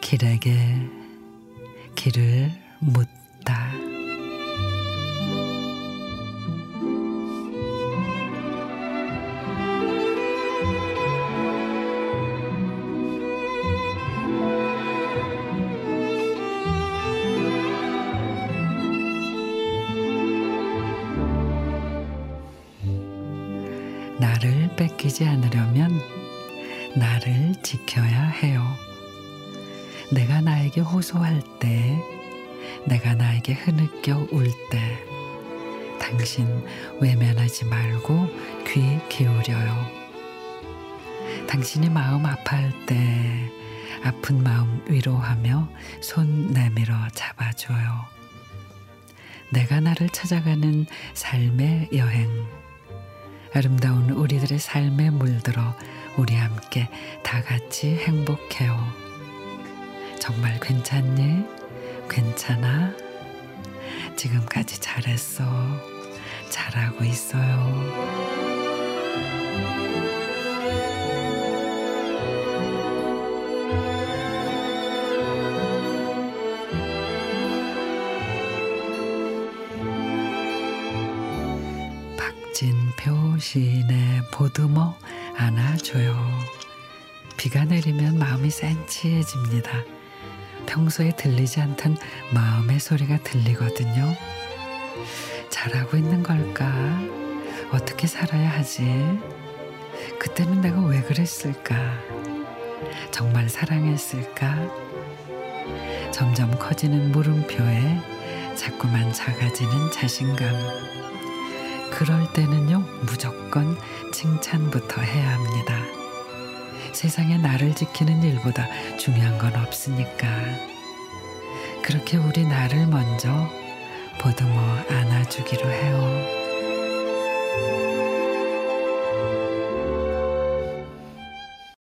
길에게 길을 묻다. 나를 뺏기지 않으려면 나를 지켜야 해요. 내가 나에게 호소할 때, 내가 나에게 흐느껴 울 때, 당신 외면하지 말고 귀 기울여요. 당신이 마음 아파할 때, 아픈 마음 위로하며 손 내밀어 잡아줘요. 내가 나를 찾아가는 삶의 여행. 아름다운 우리들의 삶에 물들어 우리 함께 다 같이 행복해요. 정말 괜찮니? 괜찮아? 지금까지 잘했어. 잘하고 있어요. 박진표 시인의 보듬어 안아줘요. 비가 내리면 마음이 센치해집니다. 평소에 들리지 않던 마음의 소리가 들리거든요. 잘하고 있는 걸까? 어떻게 살아야 하지? 그때는 내가 왜 그랬을까? 정말 사랑했을까? 점점 커지는 물음표에 자꾸만 작아지는 자신감. 그럴 때는요, 무조건 칭찬부터 해야 합니다. 세상에 나를 지키는 일보다 중요한 건 없으니까. 그렇게 우리 나를 먼저 보듬어 안아주기로 해요.